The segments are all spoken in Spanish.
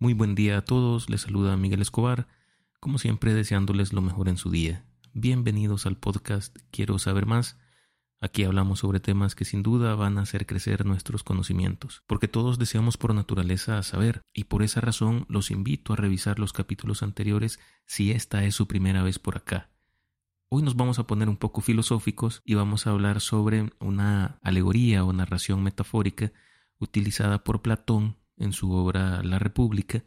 Muy buen día a todos, les saluda Miguel Escobar, como siempre deseándoles lo mejor en su día. Bienvenidos al podcast Quiero saber más. Aquí hablamos sobre temas que sin duda van a hacer crecer nuestros conocimientos, porque todos deseamos por naturaleza saber, y por esa razón los invito a revisar los capítulos anteriores si esta es su primera vez por acá. Hoy nos vamos a poner un poco filosóficos y vamos a hablar sobre una alegoría o narración metafórica utilizada por Platón en su obra La República,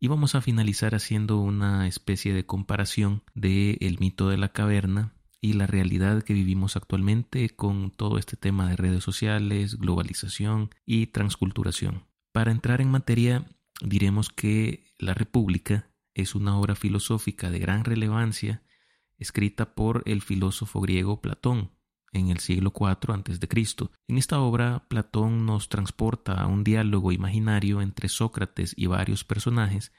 y vamos a finalizar haciendo una especie de comparación de el mito de la caverna y la realidad que vivimos actualmente con todo este tema de redes sociales, globalización y transculturación. Para entrar en materia, diremos que La República es una obra filosófica de gran relevancia escrita por el filósofo griego Platón, en el siglo IV a.C. En esta obra, Platón nos transporta a un diálogo imaginario entre Sócrates y varios personajes,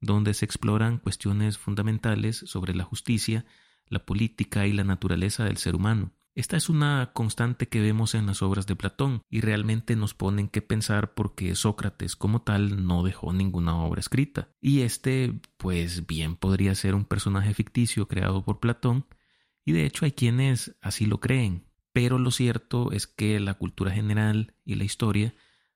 donde se exploran cuestiones fundamentales sobre la justicia, la política y la naturaleza del ser humano. Esta es una constante que vemos en las obras de Platón y realmente nos ponen que pensar porque Sócrates como tal no dejó ninguna obra escrita. Y este, pues bien podría ser un personaje ficticio creado por Platón, y de hecho hay quienes así lo creen. Pero lo cierto es que la cultura general y la historia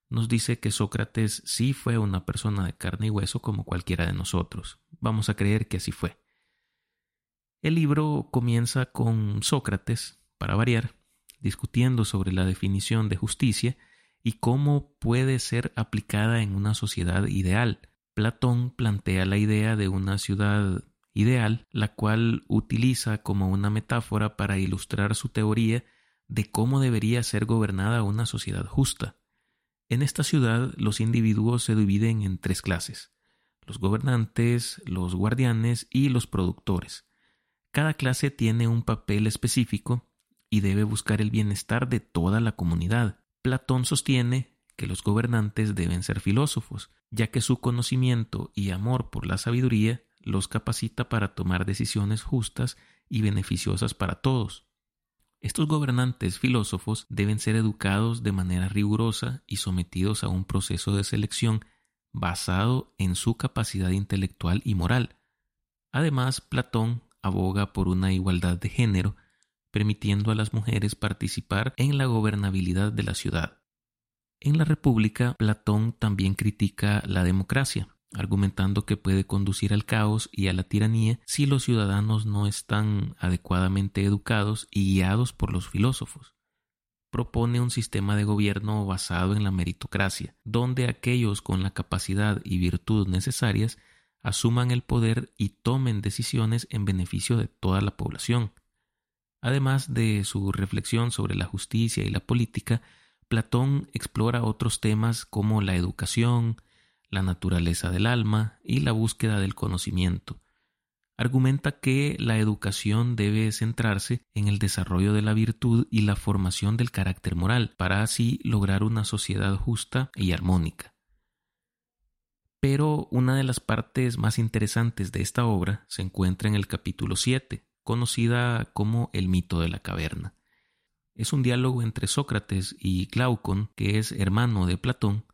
nos dice que Sócrates sí fue una persona de carne y hueso como cualquiera de nosotros. Vamos a creer que así fue. El libro comienza con Sócrates, para variar, discutiendo sobre la definición de justicia y cómo puede ser aplicada en una sociedad ideal. Platón plantea la idea de una ciudad ideal, la cual utiliza como una metáfora para ilustrar su teoría de cómo debería ser gobernada una sociedad justa. En esta ciudad los individuos se dividen en tres clases los gobernantes, los guardianes y los productores. Cada clase tiene un papel específico y debe buscar el bienestar de toda la comunidad. Platón sostiene que los gobernantes deben ser filósofos, ya que su conocimiento y amor por la sabiduría los capacita para tomar decisiones justas y beneficiosas para todos. Estos gobernantes filósofos deben ser educados de manera rigurosa y sometidos a un proceso de selección basado en su capacidad intelectual y moral. Además, Platón aboga por una igualdad de género, permitiendo a las mujeres participar en la gobernabilidad de la ciudad. En la República, Platón también critica la democracia, argumentando que puede conducir al caos y a la tiranía si los ciudadanos no están adecuadamente educados y guiados por los filósofos. Propone un sistema de gobierno basado en la meritocracia, donde aquellos con la capacidad y virtud necesarias asuman el poder y tomen decisiones en beneficio de toda la población. Además de su reflexión sobre la justicia y la política, Platón explora otros temas como la educación, la naturaleza del alma y la búsqueda del conocimiento. Argumenta que la educación debe centrarse en el desarrollo de la virtud y la formación del carácter moral, para así lograr una sociedad justa y armónica. Pero una de las partes más interesantes de esta obra se encuentra en el capítulo 7, conocida como el mito de la caverna. Es un diálogo entre Sócrates y Glaucon, que es hermano de Platón,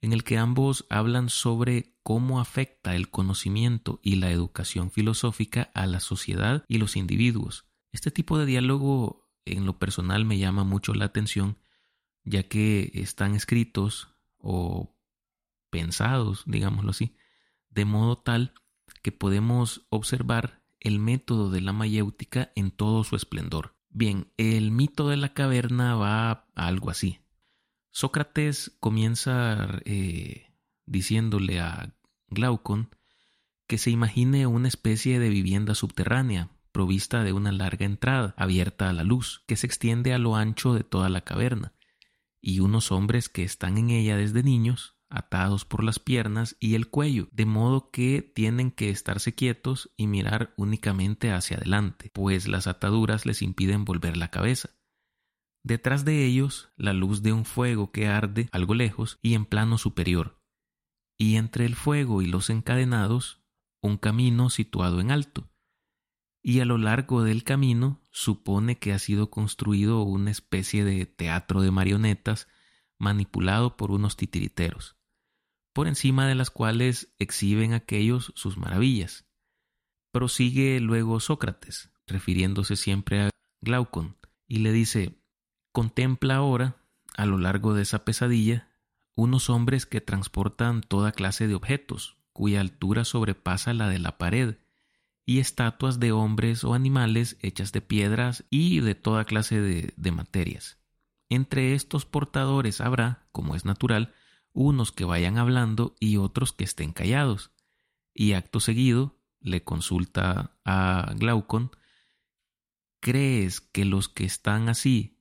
en el que ambos hablan sobre cómo afecta el conocimiento y la educación filosófica a la sociedad y los individuos. Este tipo de diálogo en lo personal me llama mucho la atención, ya que están escritos o pensados, digámoslo así, de modo tal que podemos observar el método de la mayéutica en todo su esplendor. Bien, el mito de la caverna va a algo así. Sócrates comienza eh, diciéndole a Glaucon que se imagine una especie de vivienda subterránea, provista de una larga entrada, abierta a la luz, que se extiende a lo ancho de toda la caverna, y unos hombres que están en ella desde niños, atados por las piernas y el cuello, de modo que tienen que estarse quietos y mirar únicamente hacia adelante, pues las ataduras les impiden volver la cabeza. Detrás de ellos la luz de un fuego que arde algo lejos y en plano superior, y entre el fuego y los encadenados un camino situado en alto, y a lo largo del camino supone que ha sido construido una especie de teatro de marionetas manipulado por unos titiriteros. por encima de las cuales exhiben aquellos sus maravillas. Prosigue luego Sócrates, refiriéndose siempre a Glaucon, y le dice, contempla ahora, a lo largo de esa pesadilla, unos hombres que transportan toda clase de objetos, cuya altura sobrepasa la de la pared, y estatuas de hombres o animales hechas de piedras y de toda clase de, materias. Entre estos portadores habrá, como es natural, unos que vayan hablando y otros que estén callados. Y acto seguido le consulta a Glaucon ¿Crees que los que están así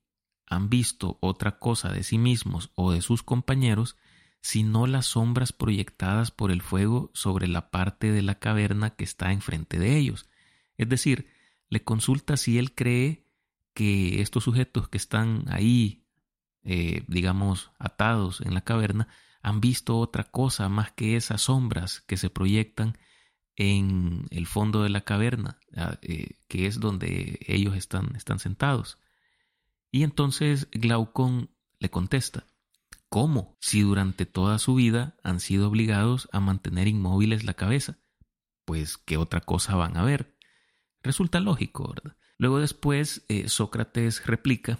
han visto otra cosa de sí mismos o de sus compañeros, sino las sombras proyectadas por el fuego sobre la parte de la caverna que está enfrente de ellos? Es decir, le consulta si él cree que estos sujetos que están ahí, eh, digamos, atados en la caverna, han visto otra cosa más que esas sombras que se proyectan en el fondo de la caverna, ah, eh, que es donde ellos están, están sentados. Y entonces Glaucon le contesta, ¿cómo? Si durante toda su vida han sido obligados a mantener inmóviles la cabeza, pues ¿qué otra cosa van a ver? Resulta lógico, ¿verdad? Luego después eh, Sócrates replica,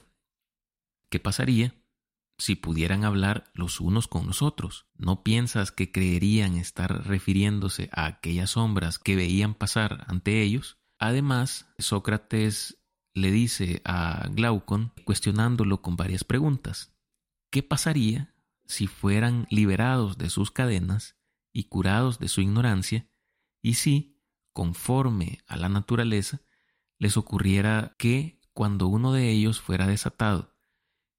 ¿qué pasaría si pudieran hablar los unos con los otros. ¿No piensas que creerían estar refiriéndose a aquellas sombras que veían pasar ante ellos? Además, Sócrates le dice a Glaucon, cuestionándolo con varias preguntas, ¿qué pasaría si fueran liberados de sus cadenas y curados de su ignorancia, y si, conforme a la naturaleza, les ocurriera que, cuando uno de ellos fuera desatado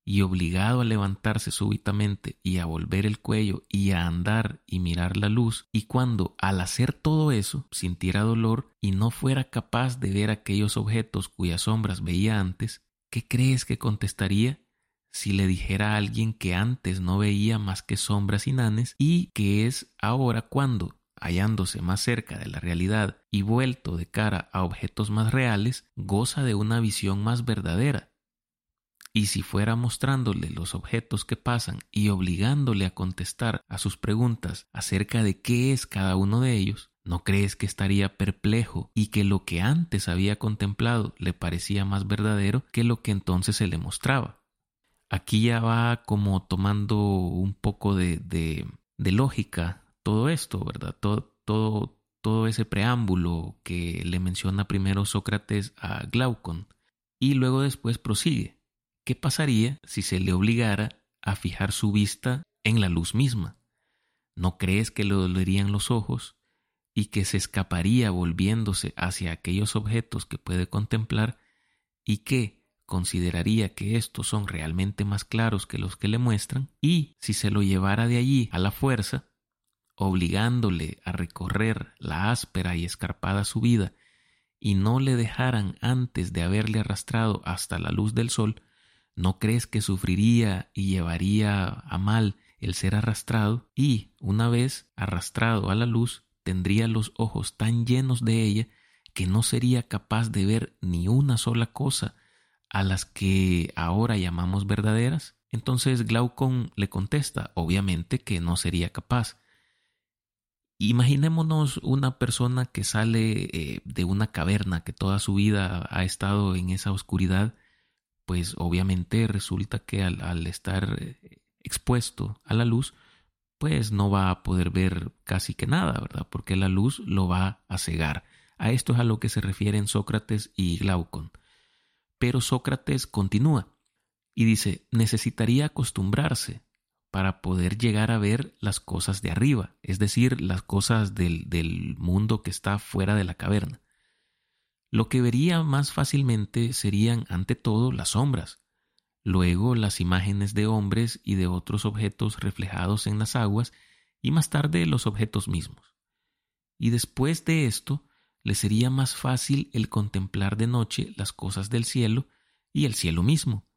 y obligado a levantarse súbitamente y a volver el cuello y a andar y mirar la luz, y cuando al hacer todo eso sintiera dolor y no fuera capaz de ver aquellos objetos cuyas sombras veía antes, ¿qué crees que contestaría si le dijera a alguien que antes no veía más que sombras y nanes y que es ahora cuando, hallándose más cerca de la realidad y vuelto de cara a objetos más reales, goza de una visión más verdadera y si fuera mostrándole los objetos que pasan y obligándole a contestar a sus preguntas acerca de qué es cada uno de ellos, ¿no crees que estaría perplejo y que lo que antes había contemplado le parecía más verdadero que lo que entonces se le mostraba? Aquí ya va como tomando un poco de, de, lógica todo esto, ¿verdad? Todo, todo, todo ese preámbulo que le menciona primero Sócrates a Glaucon y luego después prosigue. ¿Qué pasaría si se le obligara a fijar su vista en la luz misma? ¿No crees que le dolerían los ojos y que se escaparía volviéndose hacia aquellos objetos que puede contemplar y que consideraría que estos son realmente más claros que los que le muestran? Y si se lo llevara de allí a la fuerza, obligándole a recorrer la áspera y escarpada subida y no le dejaran antes de haberle arrastrado hasta la luz del sol, ¿No crees que sufriría y llevaría a mal el ser arrastrado? Y, una vez arrastrado a la luz, tendría los ojos tan llenos de ella que no sería capaz de ver ni una sola cosa a las que ahora llamamos verdaderas? Entonces Glaucon le contesta, obviamente que no sería capaz. Imaginémonos una persona que sale eh, de una caverna que toda su vida ha estado en esa oscuridad pues obviamente resulta que al, estar eh, expuesto a la luz, pues no va a poder ver casi que nada, ¿verdad? Porque la luz lo va a cegar. A esto es a lo que se refieren Sócrates y Glaucon. Pero Sócrates continúa y dice, necesitaría acostumbrarse para poder llegar a ver las cosas de arriba, es decir, las cosas del, del mundo que está fuera de la caverna. Lo que vería más fácilmente serían ante todo las sombras, luego las imágenes de hombres y de otros objetos reflejados en las aguas y más tarde los objetos mismos. Y después de esto, le sería más fácil el contemplar de noche las cosas del cielo y el cielo mismo,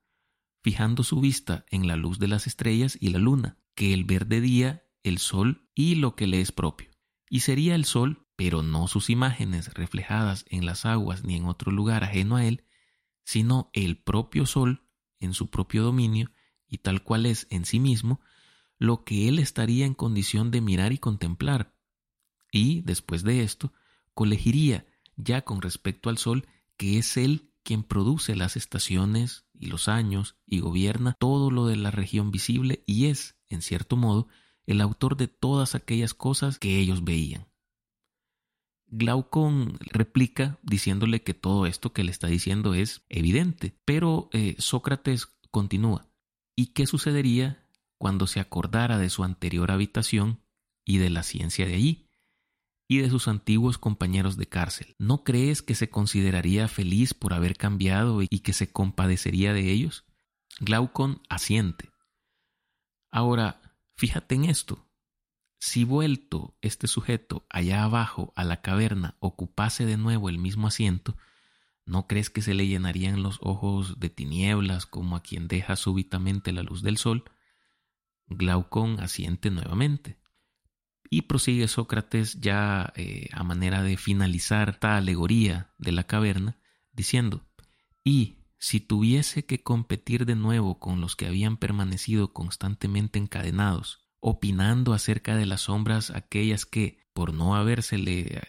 fijando su vista en la luz de las estrellas y la luna, que el ver de día, el sol y lo que le es propio. Y sería el sol pero no sus imágenes reflejadas en las aguas ni en otro lugar ajeno a él, sino el propio sol en su propio dominio y tal cual es en sí mismo, lo que él estaría en condición de mirar y contemplar. Y, después de esto, colegiría, ya con respecto al Sol, que es él quien produce las estaciones y los años y gobierna todo lo de la región visible y es, en cierto modo, el autor de todas aquellas cosas que ellos veían. Glaucon replica diciéndole que todo esto que le está diciendo es evidente, pero eh, Sócrates continúa. ¿Y qué sucedería cuando se acordara de su anterior habitación y de la ciencia de allí? y de sus antiguos compañeros de cárcel. ¿No crees que se consideraría feliz por haber cambiado y que se compadecería de ellos? Glaucon asiente. Ahora, fíjate en esto. Si vuelto este sujeto allá abajo a la caverna ocupase de nuevo el mismo asiento, ¿no crees que se le llenarían los ojos de tinieblas como a quien deja súbitamente la luz del sol? Glaucon asiente nuevamente. Y prosigue Sócrates ya eh, a manera de finalizar esta alegoría de la caverna, diciendo, y si tuviese que competir de nuevo con los que habían permanecido constantemente encadenados, opinando acerca de las sombras aquellas que, por no habérsele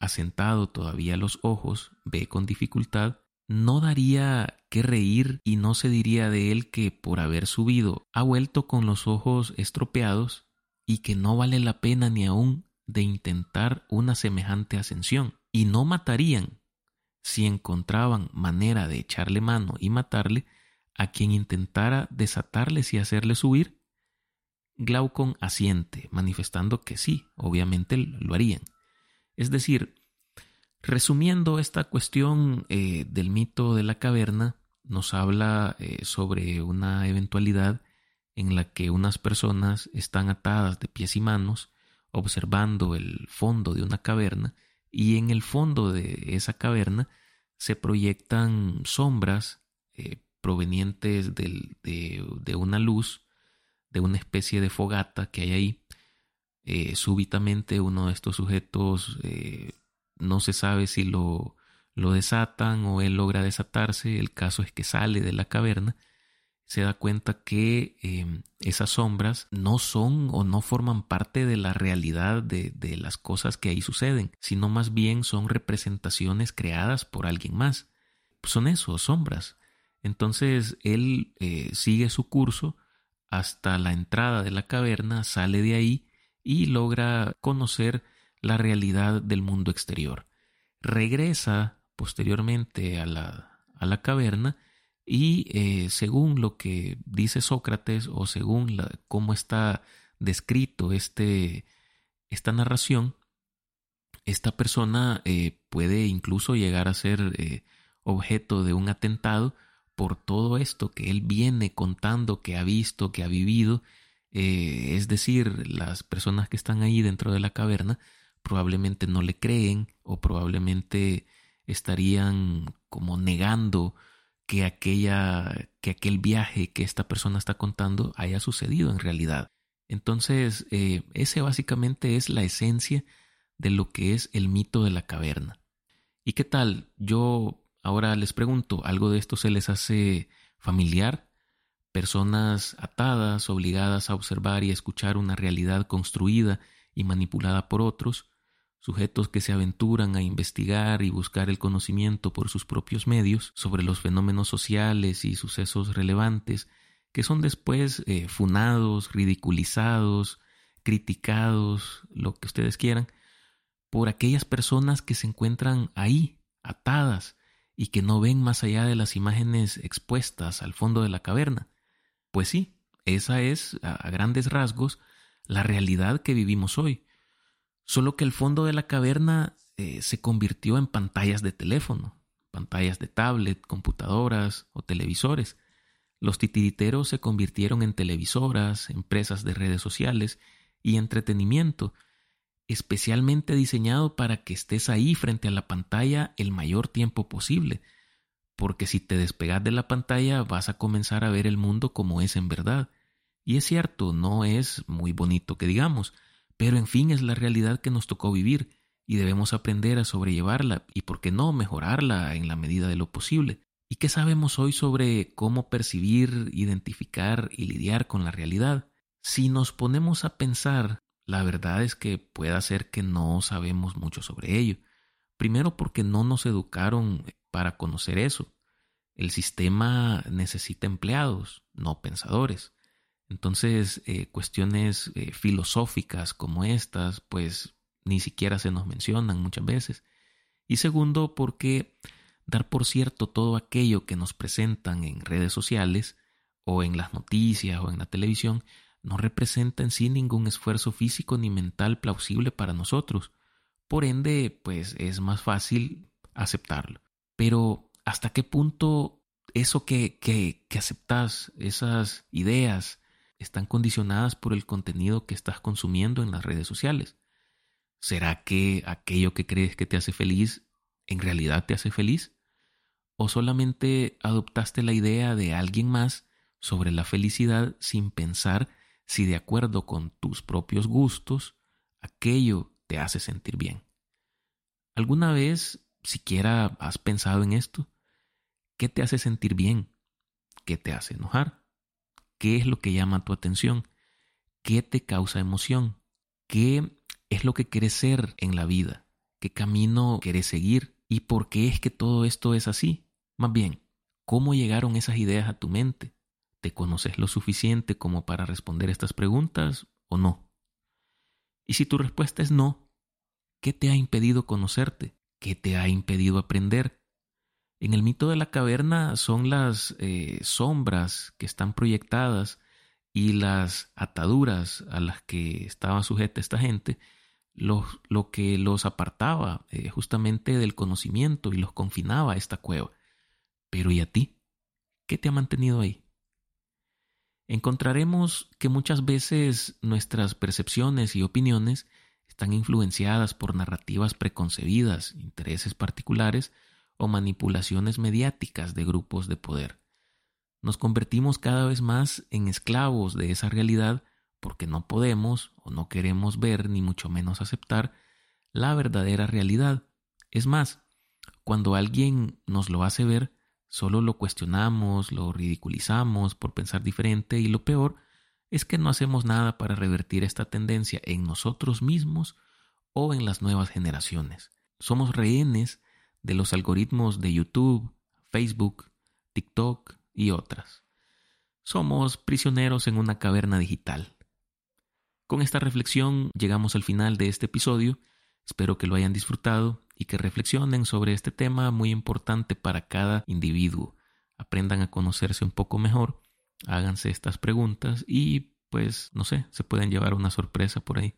asentado todavía los ojos, ve con dificultad, no daría que reír y no se diría de él que por haber subido ha vuelto con los ojos estropeados y que no vale la pena ni aún de intentar una semejante ascensión, y no matarían si encontraban manera de echarle mano y matarle a quien intentara desatarles y hacerle subir? Glaucon asiente, manifestando que sí, obviamente lo harían. Es decir, resumiendo esta cuestión eh, del mito de la caverna, nos habla eh, sobre una eventualidad en la que unas personas están atadas de pies y manos observando el fondo de una caverna y en el fondo de esa caverna se proyectan sombras eh, provenientes de, una luz, de una especie de fogata que hay ahí. Eh, súbitamente uno de estos sujetos eh, no se sabe si lo, lo desatan o él logra desatarse, el caso es que sale de la caverna se da cuenta que em, esas sombras no son o no forman parte de la realidad de, las cosas que ahí suceden, sino más bien son representaciones creadas por alguien más. Son eso, sombras. Entonces él eh, sigue su curso hasta la entrada de la caverna, sale de ahí y logra conocer la realidad del mundo exterior. Regresa posteriormente a la, a la caverna y eh, según lo que dice Sócrates o según cómo está descrito este, esta narración, esta persona eh, puede incluso llegar a ser eh, objeto de un atentado por todo esto que él viene contando, que ha visto, que ha vivido. es decir, las personas que están ahí dentro de la caverna probablemente no le creen o probablemente estarían como negando que, aquella, que aquel viaje que esta persona está contando haya sucedido en realidad. Entonces, eh, ese básicamente es la esencia de lo que es el mito de la caverna. ¿Y qué tal? Yo ahora les pregunto, ¿algo de esto se les hace familiar? Personas atadas, obligadas a observar y escuchar una realidad construida y manipulada por otros, sujetos que se aventuran a investigar y buscar el conocimiento por sus propios medios sobre los fenómenos sociales y sucesos relevantes, que son después eh, funados, ridiculizados, criticados, lo que ustedes quieran, por aquellas personas que se encuentran ahí, atadas, y que no ven más allá de las imágenes expuestas al fondo de la caverna. Pues sí, esa es, a grandes rasgos, la realidad que vivimos hoy Solo que el fondo de la caverna eh, se convirtió en pantallas de teléfono, pantallas de tablet, computadoras o televisores. Los titiriteros se convirtieron en televisoras, empresas de redes sociales y entretenimiento, especialmente diseñado para que estés ahí frente a la pantalla el mayor tiempo posible, porque si te despegas de la pantalla vas a comenzar a ver el mundo como es en verdad. Y es cierto, no es muy bonito que digamos, pero en fin es la realidad que nos tocó vivir y debemos aprender a sobrellevarla y, por qué no, mejorarla en la medida de lo posible. ¿Y qué sabemos hoy sobre cómo percibir, identificar y lidiar con la realidad? Si nos ponemos a pensar, la verdad es que puede ser que no sabemos mucho sobre ello. Primero porque no nos educaron para conocer eso. El sistema necesita empleados, no pensadores. Entonces, eh, cuestiones eh, filosóficas como estas, pues ni siquiera se nos mencionan muchas veces. Y segundo, porque dar por cierto todo aquello que nos presentan en redes sociales o en las noticias o en la televisión no representa en sí ningún esfuerzo físico ni mental plausible para nosotros. Por ende, pues es más fácil aceptarlo. Pero, ¿hasta qué punto eso que, que, que aceptas, esas ideas, están condicionadas por el contenido que estás consumiendo en las redes sociales? ¿Será que aquello que crees que te hace feliz en realidad te hace feliz? ¿O solamente adoptaste la idea de alguien más sobre la felicidad sin pensar si de acuerdo con tus propios gustos aquello te hace sentir bien? ¿Alguna vez siquiera has pensado en esto? ¿Qué te hace sentir bien? ¿Qué te hace enojar? ¿Qué es lo que llama tu atención? ¿Qué te causa emoción? ¿Qué es lo que quieres ser en la vida? ¿Qué camino quieres seguir? ¿Y por qué es que todo esto es así? Más bien, ¿cómo llegaron esas ideas a tu mente? ¿Te conoces lo suficiente como para responder estas preguntas o no? Y si tu respuesta es no, ¿qué te ha impedido conocerte? ¿Qué te ha impedido aprender? En el mito de la caverna son las eh, sombras que están proyectadas y las ataduras a las que estaba sujeta esta gente lo, que los apartaba eh, justamente del conocimiento y los confinaba a esta cueva. Pero ¿y a ti? ¿Qué te ha mantenido ahí? Encontraremos que muchas veces nuestras percepciones y opiniones están influenciadas por narrativas preconcebidas, intereses particulares o manipulaciones mediáticas de grupos de poder. Nos convertimos cada vez más en esclavos de esa realidad porque no podemos o no queremos ver ni mucho menos aceptar la verdadera realidad. Es más, cuando alguien nos lo hace ver, solo lo cuestionamos, lo ridiculizamos por pensar diferente y lo peor es que no hacemos nada para revertir esta tendencia en nosotros mismos o en las nuevas generaciones. Somos rehenes de los algoritmos de YouTube, Facebook, TikTok y otras. Somos prisioneros en una caverna digital. Con esta reflexión llegamos al final de este episodio. Espero que lo hayan disfrutado y que reflexionen sobre este tema muy importante para cada individuo. Aprendan a conocerse un poco mejor, háganse estas preguntas y pues no sé, se pueden llevar una sorpresa por ahí.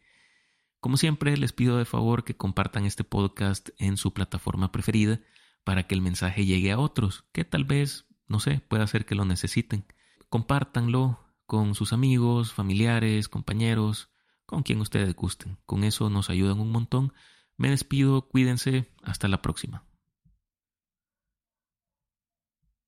Como siempre, les pido de favor que compartan este podcast en su plataforma preferida para que el mensaje llegue a otros que tal vez, no sé, pueda ser que lo necesiten. Compártanlo, con sus amigos, familiares, compañeros, con quien ustedes gusten. Con eso nos ayudan un montón. Me despido, cuídense, hasta la próxima.